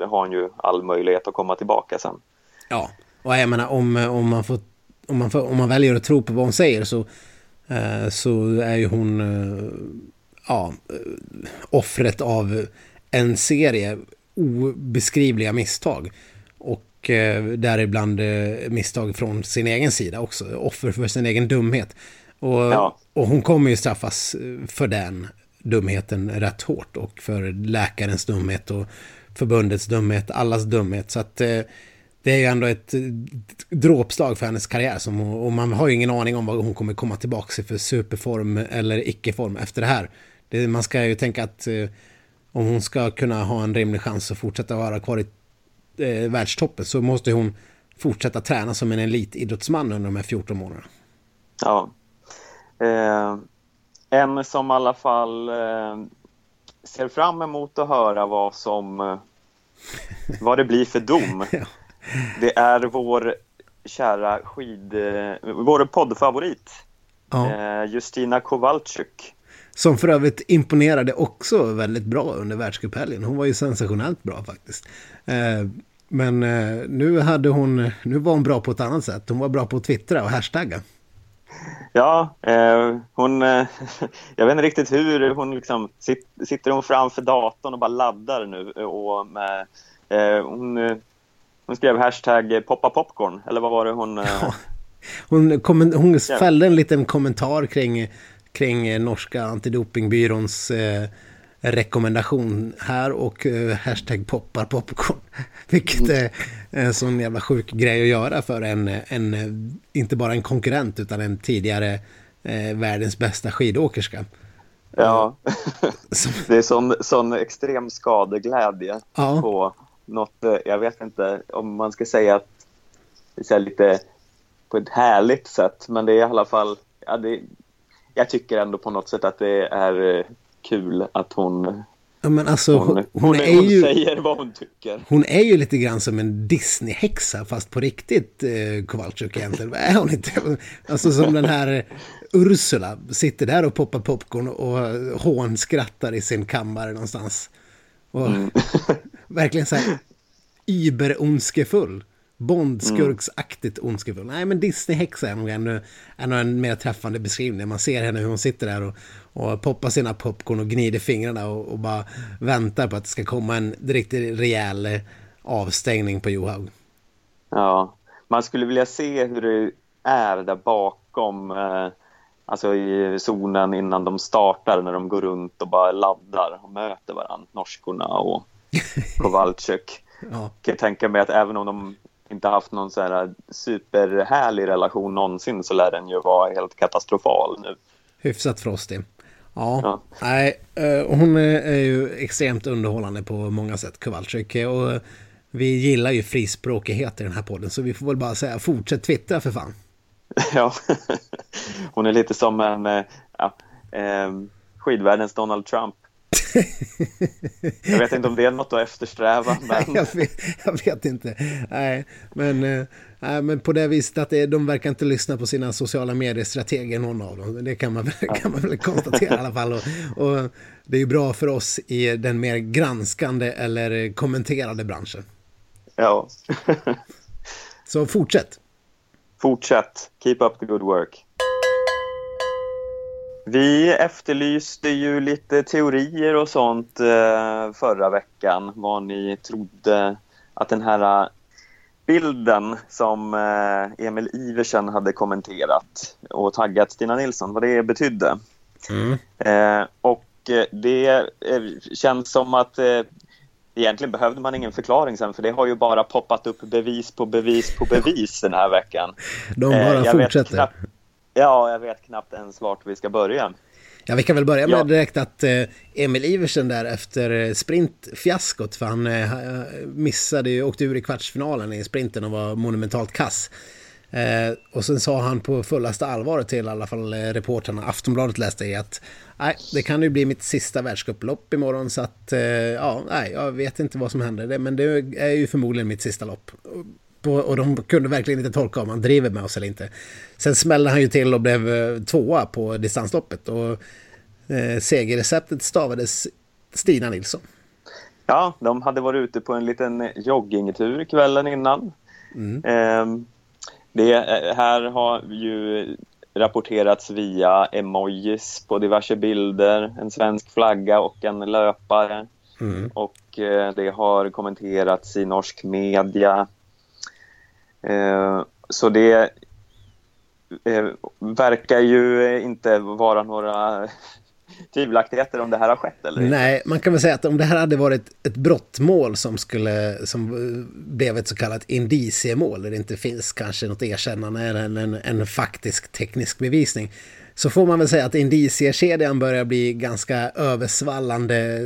eh, har hon ju all möjlighet att komma tillbaka sen. Ja, och jag menar om, om, man, får, om, man, får, om man väljer att tro på vad hon säger så, eh, så är ju hon eh, ja, eh, offret av en serie obeskrivliga misstag. Och eh, däribland eh, misstag från sin egen sida också. Offer för sin egen dumhet. Och, ja. och hon kommer ju straffas eh, för den dumheten rätt hårt. Och för läkarens dumhet och förbundets dumhet, allas dumhet. Så att eh, det är ju ändå ett dråpslag för hennes karriär. Som, och man har ju ingen aning om vad hon kommer komma tillbaka i för superform eller icke-form efter det här. Det, man ska ju tänka att eh, om hon ska kunna ha en rimlig chans att fortsätta vara kvar i eh, världstoppen så måste hon fortsätta träna som en elitidrottsman under de här 14 månaderna. Ja. Eh, en som i alla fall eh, ser fram emot att höra vad som eh, vad det blir för dom. *laughs* Det är vår kära skid... Eh, vår poddfavorit. Ja. Justina Kowalczyk. Som för övrigt imponerade också väldigt bra under världscuphelgen. Hon var ju sensationellt bra faktiskt. Men nu, hade hon, nu var hon bra på ett annat sätt. Hon var bra på att twittra och hashtagga. Ja, eh, hon... Eh, *laughs* jag vet inte riktigt hur hon liksom... Sit, sitter hon framför datorn och bara laddar nu och med... Eh, hon, hon skrev hashtag poppa popcorn, eller vad var det hon... *laughs* Ja. Hon, kom, hon fällde en liten kommentar kring kring eh, norska antidopingbyråns eh, rekommendation här och eh, hashtag poppar popcorn. *laughs* Vilket är en sån jävla sjuk grej att göra för en, en inte bara en konkurrent utan en tidigare eh, världens bästa skidåkerska. Ja, *laughs* det är sån, sån extrem skadeglädje ja. på något, eh, jag vet inte om man ska säga att det är lite på ett härligt sätt, men det är i alla fall, ja, det, jag tycker ändå på något sätt att det är eh, kul att hon Ja, men alltså, hon, hon, hon, är hon ju, säger vad hon tycker. Hon är ju lite grann som en Disney-häxa fast på riktigt eh, Kowalczyk egentligen. är hon inte? Alltså som den här Ursula sitter där och poppar popcorn och hån skrattar i sin kammare någonstans. Och mm. *laughs* verkligen så här überondskefull. Bondskurksaktigt ondskefull. Nej, men Disney-häxa är nog ännu, ännu en mer träffande beskrivning. Man ser henne hur hon sitter där och, och poppar sina popcorn och gnider fingrarna och, och, bara väntar på att det ska komma en riktigt rejäl avstängning på Johaug. Ja, man skulle vilja se hur det är där bakom, eh, alltså i zonen innan de startar, när de går runt och bara laddar och möter varandra, norskorna och *laughs* Kowalczyk. ja. kan tänka mig att även om de inte haft någon så här superhärlig relation någonsin så lär den ju vara helt katastrofal nu. Hyfsat frostig. Ja, ja. nej, eh, hon är ju extremt underhållande på många sätt, Kowalczyk. Och vi gillar ju frispråkighet i den här podden, så vi får väl bara säga fortsätt twittra för fan. *laughs* Ja, hon är lite som en eh, ja, eh, skidvärldens Donald Trump. *laughs* jag vet inte om det är något att eftersträva. *laughs* Men... jag, vet, jag vet inte. Nej, men, äh, men på det viset att det, de verkar inte lyssna på sina sociala mediestrateger, någon av dem. Det kan man, kan man väl konstatera i alla fall. Och, och det är ju bra för oss i den mer granskande eller kommenterade branschen. Ja. Så fortsätt. Fortsätt. Keep up the good work. Vi efterlyste ju lite teorier och sånt eh, förra veckan. Vad ni trodde att den här bilden som eh, Emil Iversen hade kommenterat och taggat Stina Nilsson, vad det betydde. Mm. Eh, och det känns som att egentligen behövde man ingen förklaring sen för det har ju bara poppat upp bevis på bevis på bevis den här veckan. De bara fortsätter. Knappt, ja, jag vet knappt ens vart vi ska börja. Ja, vi kan väl börja med ja. direkt att eh, Emil Iversen där efter eh, sprintfiaskot, för han eh, missade ju, åkte ur i kvartsfinalen i sprinten och var monumentalt kass. Och sen sa han på fullaste allvar till i alla fall reporterna, Aftonbladet läste i att nej, det kan ju bli mitt sista världscuplopp imorgon så att ja, nej, jag vet inte vad som händer, men det är ju förmodligen mitt sista lopp. Och de kunde verkligen inte tolka om han driver med oss eller inte. Sen smällde han ju till och blev tvåa på distansloppet och eh, segerreceptet stavades Stina Nilsson. Ja, de hade varit ute på en liten joggingtur kvällen innan. Mm. Eh, det här har ju rapporterats via emojis på diverse bilder, en svensk flagga och en löpare. Mm. Och eh, det har kommenterats i norsk media. Eh, så det eh, verkar ju inte vara några *laughs* tvivelaktigheter om det här har skett eller Nej, man kan väl säga att om det här hade varit ett brottmål som skulle som blev ett så kallat indiciemål där det inte finns kanske något erkännande eller en, en, en faktisk teknisk bevisning så får man väl säga att indiciekedjan börjar bli ganska översvallande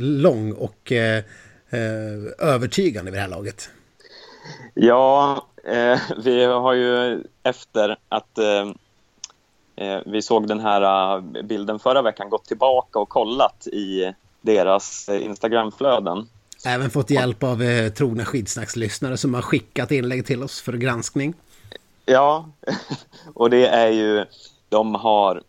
lång och eh, eh övertygande vid det här laget. Ja, eh, *laughs* vi har ju efter att eh, Eh, vi såg den här eh, bilden förra veckan, gått tillbaka och kollat i deras eh, Instagramflöden. Även fått hjälp av eh, trogna skidsnackslyssnare som har skickat inlägg till oss för granskning. Ja, *laughs* och det är ju, de har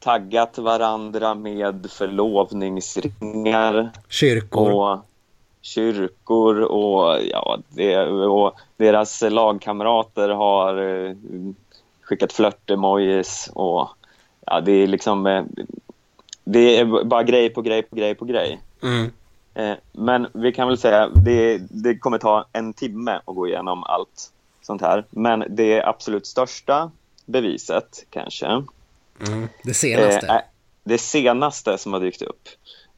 taggat varandra med förlovningsringar. Kyrkor. Och kyrkor och, ja, det, och deras lagkamrater har skickat flört-emojis och ja, det är liksom eh, det är bara grej på grej på grej på grej. Mm. Eh, men vi kan väl säga det, det kommer ta en timme att gå igenom allt sånt här. Men det absolut största beviset kanske. Mm. Det senaste. Eh, det senaste som har dykt upp.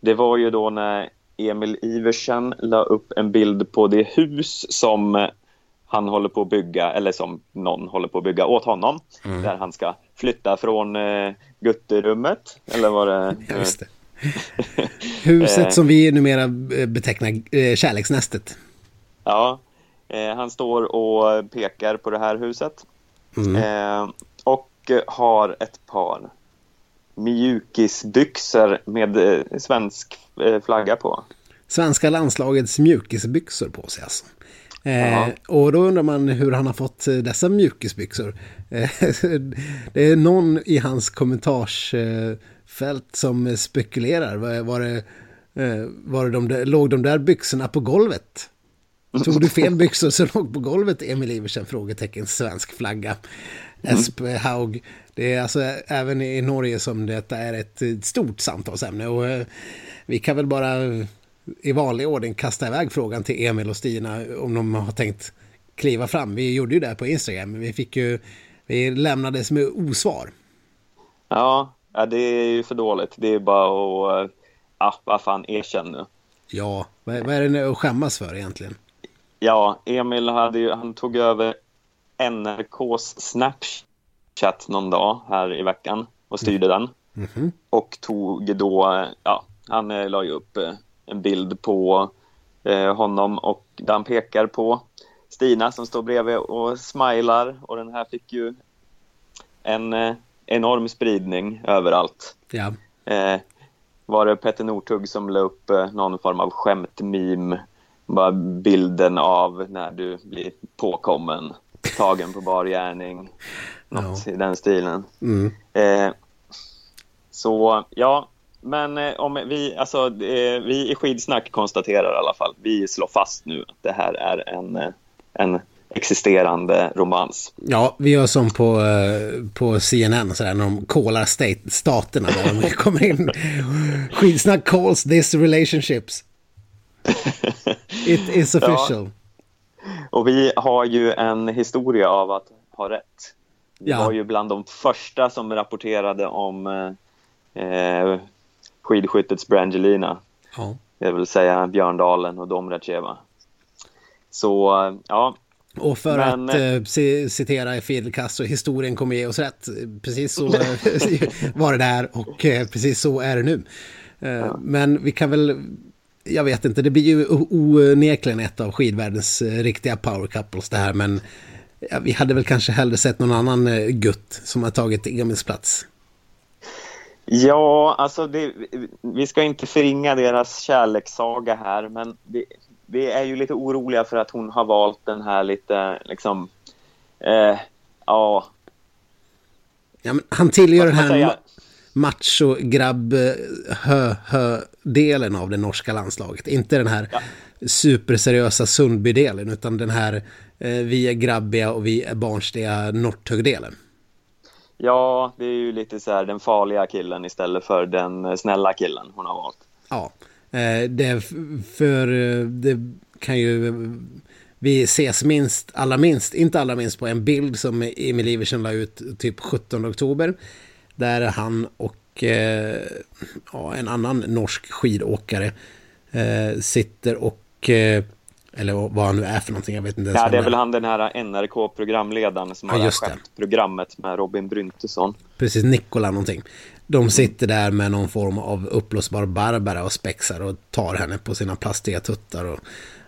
Det var ju då när Emil Iversen la upp en bild på det hus som han håller på att bygga, eller som någon håller på att bygga åt honom. Mm. Där han ska flytta från eh, gutterummet, eller vad det... Just det. *laughs* Huset som vi numera eh, betecknar eh, kärleksnästet. Ja, eh, han står och pekar på det här huset. Mm. Eh, och har ett par mjukisbyxor med eh, svensk eh, flagga på. Svenska landslagets mjukisbyxor på sig alltså. Eh, och då undrar man hur han har fått eh, dessa mjukisbyxor. Eh, *laughs* det är någon i hans kommentarsfält som spekulerar. Var, var det, var det de där, låg de där byxorna på golvet? Tog du fel *laughs* byxor så låg på golvet Emil Iversen? Frågetecken svensk flagga. Mm. Esp Haug. Det är alltså även i Norge som detta är ett stort samtalsämne. Och eh, vi kan väl bara i vanlig ordning kasta iväg frågan till Emil och Stina om de har tänkt kliva fram. Vi gjorde ju det på Instagram, men vi fick ju, vi lämnades med osvar. Ja, ja det är ju för dåligt. Det är bara att, ja, vad fan, erkänn nu. Ja, vad, vad är det att skämmas för egentligen? Ja, Emil hade ju, han tog över NRKs Snapchat någon dag här i veckan och styrde mm. den. Mm -hmm. Och tog då, ja, han eh, la ju upp eh, en bild på eh, honom och där han pekar på Stina som står bredvid och smilar och den här fick ju en enorm spridning överallt. Ja. Eh, var det Petter Northug som la upp någon form av skämtmeme bara bilden av när du blir påkommen, tagen på bar gärning, något ja. i den stilen. Mm. Eh, så ja, men eh, om vi, alltså, eh, vi i Skidsnack konstaterar i alla fall, vi slår fast nu att det här är en, eh, en existerande romans. Ja, vi gör som på, eh, på CNN, sådär, när de callar state, staterna där de *laughs* kommer in. Skidsnack calls this relationships. It is *laughs* official. Och vi har ju en historia av att ha rätt. Vi Ja. var ju bland de första som rapporterade om eh, eh, skidskyttets Brangelina. Ja. Det vill säga Björndalen och Domracheva. Så eh, ja, Och för Men- att eh, ci- citera Fidel Castro, historien kommer ge oss rätt. Precis så eh, *laughs* *laughs* var det där och eh, precis så är det nu. Eh, Men vi kan väl, jag vet inte, det blir ju onekligen ett av skidvärldens eh, riktiga power couples det här. Men ja, vi hade väl kanske hellre sett någon annan eh, gutt som har tagit Emils plats. Ja, alltså det, vi ska inte förringa deras kärlekssaga här, men vi, vi är ju lite oroliga för att hon har valt den här lite, liksom, eh, ja, Ja, han tillhör vad den ska man här säga? macho-grabb-hö-hö-delen av det norska landslaget. Inte den här superseriösa Sundby-delen, utan den här eh, vi är grabbiga och vi är barnsliga Northug-delen. Ja, det är ju lite så här den farliga killen istället för den eh, snälla killen hon har valt. Ja, eh, det för det kan ju vi ses minst, allra minst, inte allra minst på en bild som Emil Iversen la ut typ 17 oktober. Där han och eh, ja, en annan norsk skidåkare eh, sitter och, eh, eller vad han nu är för någonting, jag vet inte ens Ja, det är väl han den här NRK-programledaren som Ja, har det. skämtprogrammet med Robin Bryntesson. precis Nikola någonting. De sitter där med någon form av uppblåsbar Barbara och spexar och tar henne på sina plastiga tuttar. Och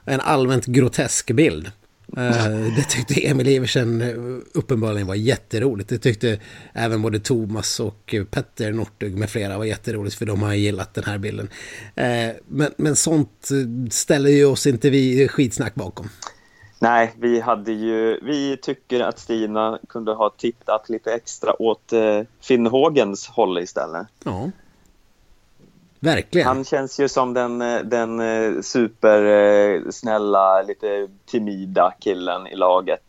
en allmänt grotesk bild. Eh, Det tyckte Emil Iversen eh, uppenbarligen var jätteroligt. Det tyckte även både Thomas och Petter Northug med flera var jätteroligt för de har gillat den här bilden. Eh, Men, men sånt ställer ju oss inte vi skitsnack bakom. Nej, vi hade ju, vi tycker att Stina kunde ha tittat lite extra åt eh, Finnhågens håll istället. Ja. Verkligen. Han känns ju som den, eh, den eh, supersnälla, lite timida killen i laget.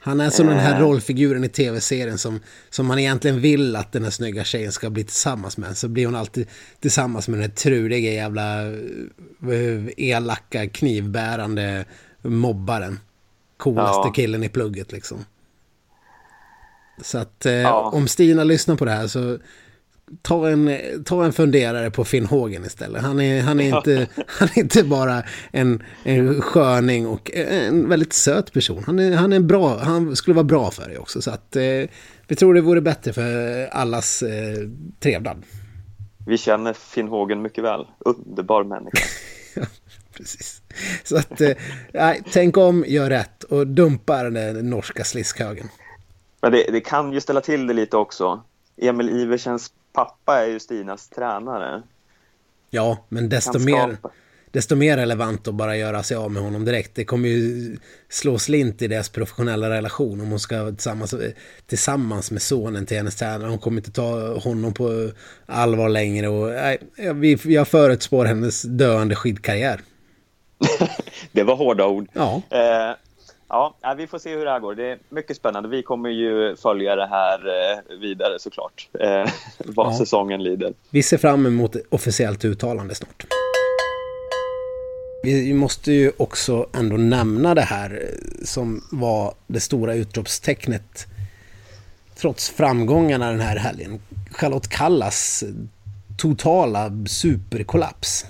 Han är som den här Eh. rollfiguren i tv-serien som, som man egentligen vill att den här snygga tjejen ska bli tillsammans med. Så blir hon alltid tillsammans med den här truliga jävla eh, elaka knivbärande mobbaren. Coolaste Ja. killen i plugget liksom. Så att eh, Ja. om Stina lyssnar på det här så ta en, ta en funderare på Finn Hågen istället. Han är, han är, inte, *laughs* han är inte bara en, en sköning och en väldigt söt person. Han, är, han, är en bra, han skulle vara bra för dig också. Så att eh, vi tror det vore bättre för allas eh, trevnad. Vi känner Finnhågen mycket väl. Underbar människa. *laughs* Precis. Så att, eh, tänk om, gör rätt och dumpa den norska sliskhögen. Men det, det kan ju ställa till det lite också. Emil Iversens pappa är ju Stinas tränare. Ja, men desto mer, desto mer relevant att bara göra sig av med honom direkt. Det kommer ju slå slint i deras professionella relation om hon ska tillsammans, tillsammans med sonen till hennes tränare. Hon kommer inte ta honom på allvar längre och nej, jag förutspår hennes döende skidkarriär. *laughs* Det var hårda ord. Ja, Eh, ja, vi får se hur det här går. Det är mycket spännande. Vi kommer ju följa det här eh, vidare såklart. Eh, *laughs* vad Ja. säsongen lider. vi ser fram emot officiellt uttalande snart. Vi måste ju också ändå nämna det här eh, som var det stora utropstecknet trots framgångarna den här helgen. Charlotte Kallas totala superkollaps.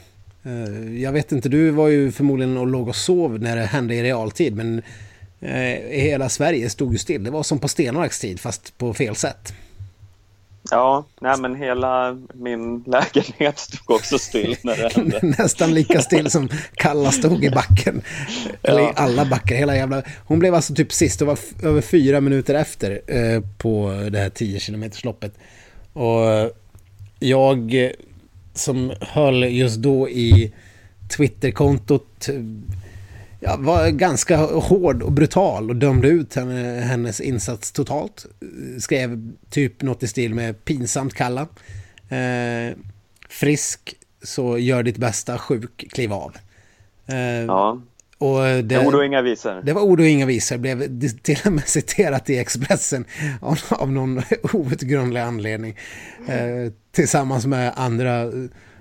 Jag vet inte, du var ju förmodligen och låg och sov när det hände i realtid men eh, hela Sverige stod ju still. Det var som på Stenmarks tid fast på fel sätt. Ja, nej, men hela min lägenhet stod också still när det *laughs* hände. Nästan lika still som Kalla stod i backen. Eller i Ja. alla backar. Hela jävla... Hon blev alltså typ sist och var över fyra minuter efter eh, på det här 10 km loppet. Och jag eh, som höll just då i Twitterkontot eh, ja, var ganska hård och brutal och dömde ut henne, hennes insats totalt. Skrev typ något i stil med pinsamt kalla. Eh, frisk, så gör ditt bästa, sjuk, kliv av. Eh, Ja, och det, ord och inga visor. det var ord och inga visor. Blev till och med *laughs* citerat i Expressen av, av någon *laughs* outgrundlig anledning. Eh, tillsammans med andra,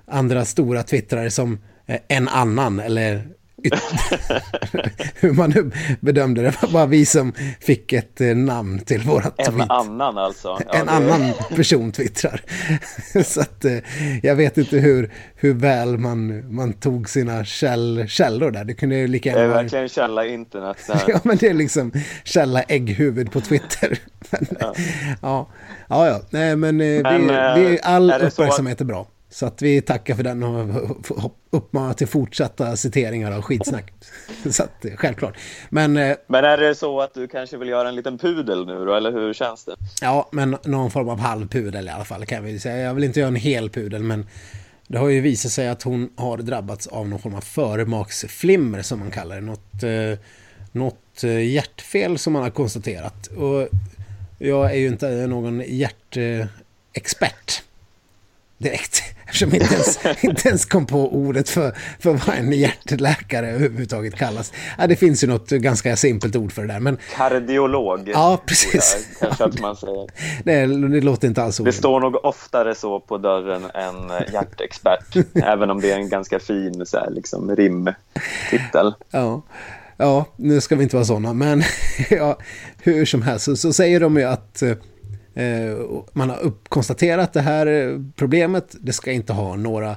andra stora twittrare som eh, en annan eller *laughs* hur man nu bedömde det. Var bara vi som fick ett eh, namn till våra tweet. En annan alltså? Ja, en det... annan person twittrar. *laughs* Så att eh, jag vet inte hur, hur väl man, man tog sina käll, källor där. Det kunde ju lika gärna Det är verkligen källa internet. *laughs* ja, men det är liksom källa ägghuvud på Twitter. men, ja. ja. Ja, ja. Nej, men, men vi, vi, all uppmärksamhet är bra. Så att vi tackar för den och uppmanar till fortsatta citeringar av skitsnack. så att, självklart. Men, eh, men är det så att du kanske vill göra en liten pudel nu då, eller hur känns det? Ja, men någon form av halvpudel i alla fall kan vi säga. Jag vill inte göra en hel pudel, men det har ju visat sig att hon har drabbats av någon form av förmaksflimmer som man kallar det. Något, eh, något eh, hjärtfel som man har konstaterat. Och jag är ju inte någon hjärtexpert direkt. Eftersom jag inte ens, *laughs* inte ens kom på ordet för, för vad en hjärtläkare överhuvudtaget kallas. Ja, det finns ju något ganska simpelt ord för det där. Men... Kardiolog. Ja, precis. Jag, kanske att man säger. *laughs* Nej, det låter inte alls ord. Det står nog oftare så på dörren än hjärtexpert. *laughs* även om det är en ganska fin så här, liksom, rimtitel. Ja. Ja, nu ska vi inte vara sådana, men ja, hur som helst så, så säger de ju att Eh, Eh, man har konstaterat det här problemet. Det ska inte ha några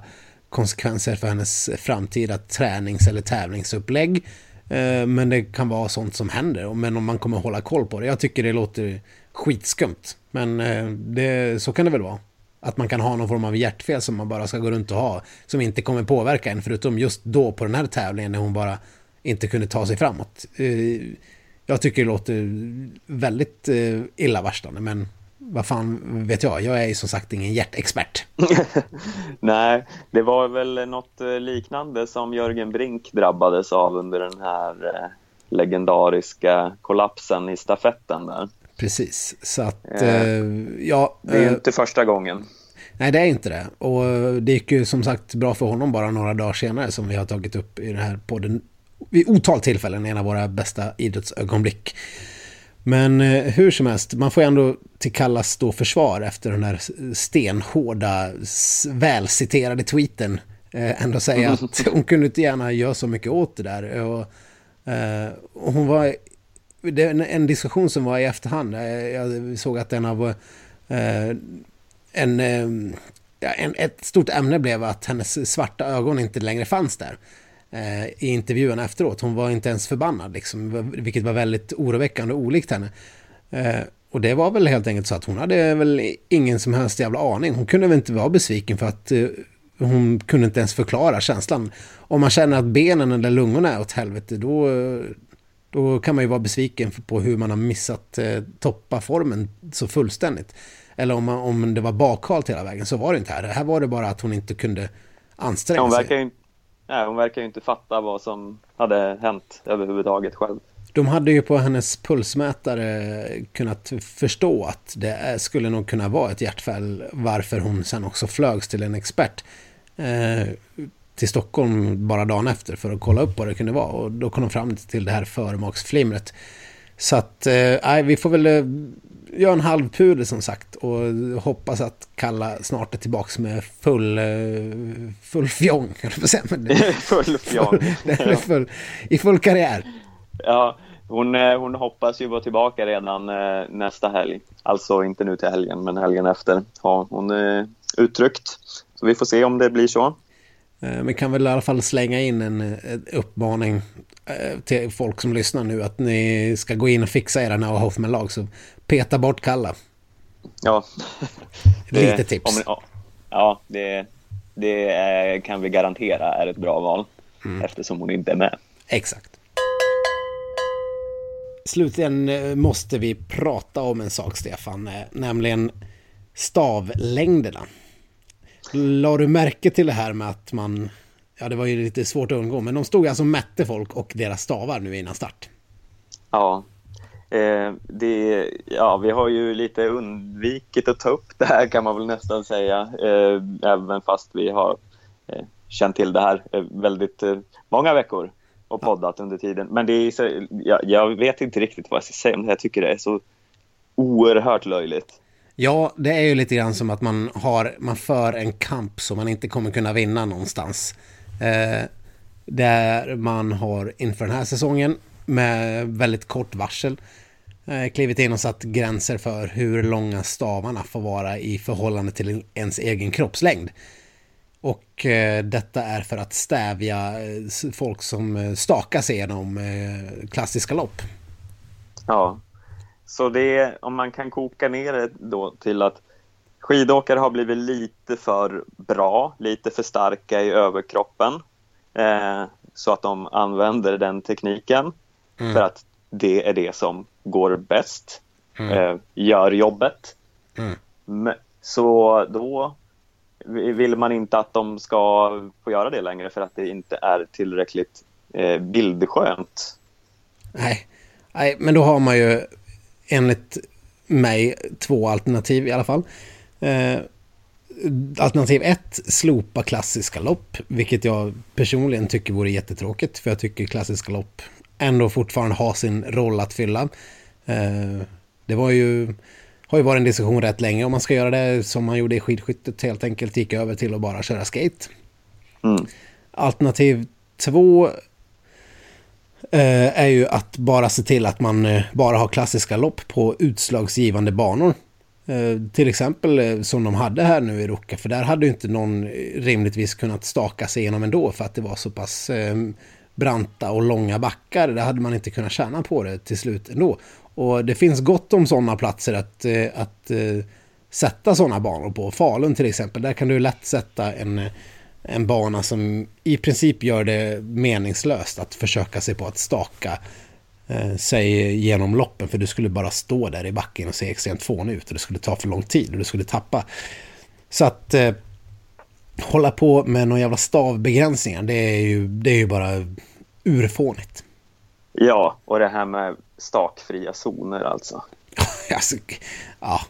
konsekvenser för hennes framtida tränings- eller tävlingsupplägg. Eh, men det kan vara sånt som händer. Men om man kommer hålla koll på det. Jag tycker det låter skitskumt. Men eh, det, så kan det väl vara. Att man kan ha någon form av hjärtfel som man bara ska gå runt och ha. Som inte kommer påverka en. Förutom just då på den här tävlingen när hon bara inte kunde ta sig framåt. Jag tycker det låter väldigt illavarslande. Men vad fan vet jag, jag är ju som sagt ingen hjärtexpert. *laughs* Nej, det var väl något eh, liknande som Jörgen Brink drabbades av under den här eh, legendariska kollapsen i stafetten där. Precis, så att eh, ja. Det är ju inte första gången. Nej, det är inte det. Och det gick ju som sagt bra för honom bara några dagar senare som vi har tagit upp i den här podden vid otal tillfällen, en av våra bästa idrottsögonblick. Men eh, hur som helst, man får ändå till Kallas då försvar efter den här stenhårda, välciterade tweeten eh, ändå säga *laughs* att hon kunde inte gärna göra så mycket åt det där. Och, eh, och hon var... Det är en diskussion som var i efterhand. Jag såg att en av... En, en, ett stort ämne blev att hennes svarta ögon inte längre fanns där i intervjun efteråt. Hon var inte ens förbannad, liksom, vilket var väldigt oroväckande och olikt henne. Eh, och det var väl helt enkelt så att hon hade väl ingen som helst jävla aning. Hon kunde väl inte vara besviken för att eh, hon kunde inte ens förklara känslan. Om man känner att benen eller lungorna är åt helvete, då, då kan man ju vara besviken på hur man har missat eh, toppa formen så fullständigt. Eller om, man, om det var bakhalt hela vägen, så var det inte här. Här var det bara att hon inte kunde anstränga hon verkar sig. Nej, hon verkar ju inte fatta vad som hade hänt överhuvudtaget själv. De hade ju på hennes pulsmätare kunnat förstå att det skulle nog kunna vara ett hjärtfel, varför hon sen också flögs till en expert eh, till Stockholm bara dagen efter för att kolla upp vad det kunde vara och då kom de fram till det här förmaksflimret. Så att, eh, vi får väl eh, göra en halv pudel som sagt och hoppas att Kalla snart är tillbaka med full, eh, full fjong. *laughs* full fjong. *laughs* full, I full karriär. Ja, hon, hon hoppas ju vara tillbaka redan nästa helg. Alltså inte nu till helgen, men helgen efter har hon uttryckt. Så vi får se om det blir så. Men kan väl i alla fall slänga in en uppmaning till folk som lyssnar nu att ni ska gå in och fixa era Noah Hoffman-lag så peta bort Kalla. Ja. *laughs* Lite det, tips. Om, ja, det, det kan vi garantera är ett bra val mm. eftersom hon inte är med. Exakt. Slutligen eh, måste vi prata om en sak, Stefan, eh, nämligen stavlängderna. La du märke till det här med att man, ja det var ju lite svårt att undgå, men de stod alltså och mätte folk och deras stavar nu innan start. Ja, eh, det, ja vi har ju lite undvikit att ta upp det här kan man väl nästan säga, eh, även fast vi har eh, känt till det här eh, väldigt många veckor och poddat under tiden. Men det är så, jag, jag, vet inte riktigt vad jag ska säga om det. Jag tycker det är så oerhört löjligt. Ja, det är ju lite grann som att man, har, man för en kamp som man inte kommer kunna vinna någonstans. Eh, Där man har inför den här säsongen med väldigt kort varsel eh, klivit in och satt gränser för hur långa stavarna får vara i förhållande till ens egen kroppslängd. Och eh, detta är för att stävja eh, folk som eh, stakar sig genom eh, klassiska lopp. Ja, så det är om man kan koka ner det då till att skidåkare har blivit lite för bra, lite för starka i överkroppen eh, så att de använder den tekniken mm. för att det är det som går bäst, mm. eh, gör jobbet. Mm. Så då vill man inte att de ska få göra det längre för att det inte är tillräckligt eh, bildskönt. Nej. Nej, men då har man ju enligt mig två alternativ i alla fall. Eh, alternativ ett, slopa klassiska lopp, vilket jag personligen tycker vore jättetråkigt, för jag tycker klassiska lopp ändå fortfarande har sin roll att fylla. Eh, det var ju, har ju varit en diskussion rätt länge om man ska göra det som man gjorde i skidskyttet, helt enkelt gick över till att bara köra skate. Mm. Alternativ två Eh, är ju att bara se till att man eh, bara har klassiska lopp på utslagsgivande banor. Eh, till exempel eh, som de hade här nu i Ruka, för där hade ju inte någon eh, rimligtvis kunnat staka sig igenom ändå för att det var så pass ehm, branta och långa backar. Där hade man inte kunnat tjäna på det till slut ändå. Och det finns gott om sådana platser att, att sätta sådana banor på. Falun till exempel, där kan du lätt sätta en en bana som i princip gör det meningslöst att försöka sig på att staka sig genom loppen. För du skulle bara stå där i backen och se extremt fånig ut. Och det skulle ta för lång tid och du skulle tappa. Så att eh, hålla på med någon jävla stavbegränsningar, det är ju, det är ju bara urfånigt. Ja, och det här med stakfria zoner alltså. *laughs* alltså ja,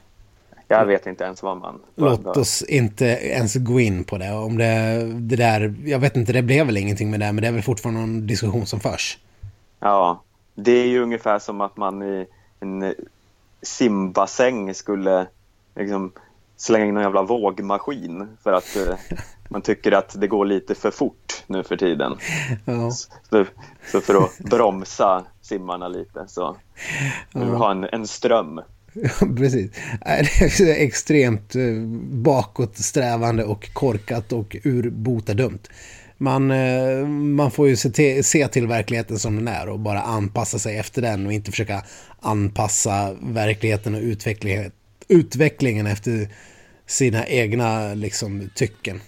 jag vet inte ens vad man... Låt oss inte ens gå in på det. Om det, det där, jag vet inte, det blev väl ingenting med det, men det är väl fortfarande någon diskussion som förs. Ja, det är ju ungefär som att man i en simbassäng skulle liksom slänga in någon jävla vågmaskin för att eh, *laughs* man tycker att det går lite för fort nu för tiden. Ja. Så, så, för att *laughs* bromsa simmarna lite så vi ha en, en ström. Precis. Det är extremt eh, bakåtsträvande och korkat och urbotadömt. Man, eh, man får ju se till, se till verkligheten som den är och bara anpassa sig efter den och inte försöka anpassa verkligheten och utvecklingen, utvecklingen efter sina egna liksom, tycken.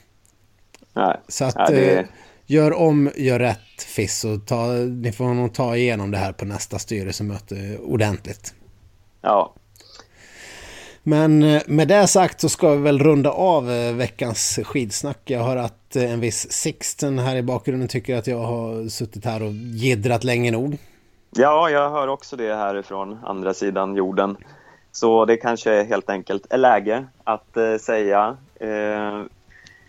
Nej. Så att ja, det... Eh, gör om, gör rätt Fiss och ta, ni får nog ta igenom det här på nästa styrelsemöte ordentligt. Ja, men eh, med det sagt så ska vi väl runda av eh, veckans skidsnack. Jag hör att eh, en viss Sixten här i bakgrunden tycker att jag har suttit här och jiddrat länge nog. Ja, jag hör också det härifrån andra sidan jorden. Så det kanske helt enkelt är läge att eh, säga eh,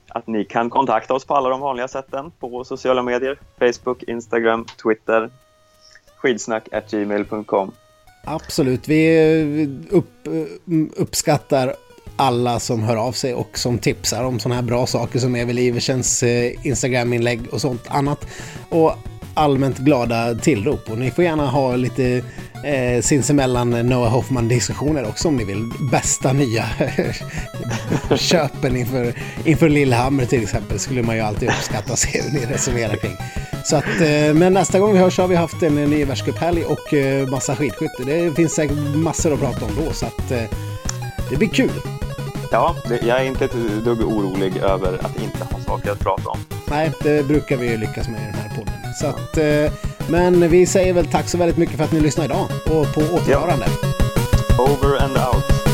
att ni kan kontakta oss på alla de vanliga sätten på sociala medier. Facebook, Instagram, Twitter, skidsnack.gmail.com. Absolut, vi eh, upp, eh, uppskattar alla som hör av sig och som tipsar om sådana här bra saker som Evel Iversens eh, Instagram-inlägg och sånt annat. Och allmänt glada tillrop. Och ni får gärna ha lite eh, sinsemellan Noah Hoffman-diskussioner också om ni vill. Bästa nya *laughs* köpen inför, inför Lillehammer till exempel skulle man ju alltid uppskatta att se hur ni resonerar kring. Så att, eh, men nästa gång vi hörs har vi haft en ny världscuphelg och eh, massa skidskytte. Det finns säkert massor att prata om då så att eh, det blir kul. Ja, jag är inte ett dugg orolig över att inte ha saker att prata om. Nej, det brukar vi lyckas med i den här podden. Så att, men vi säger väl tack så väldigt mycket för att ni lyssnade idag och på återhörande. Over and out.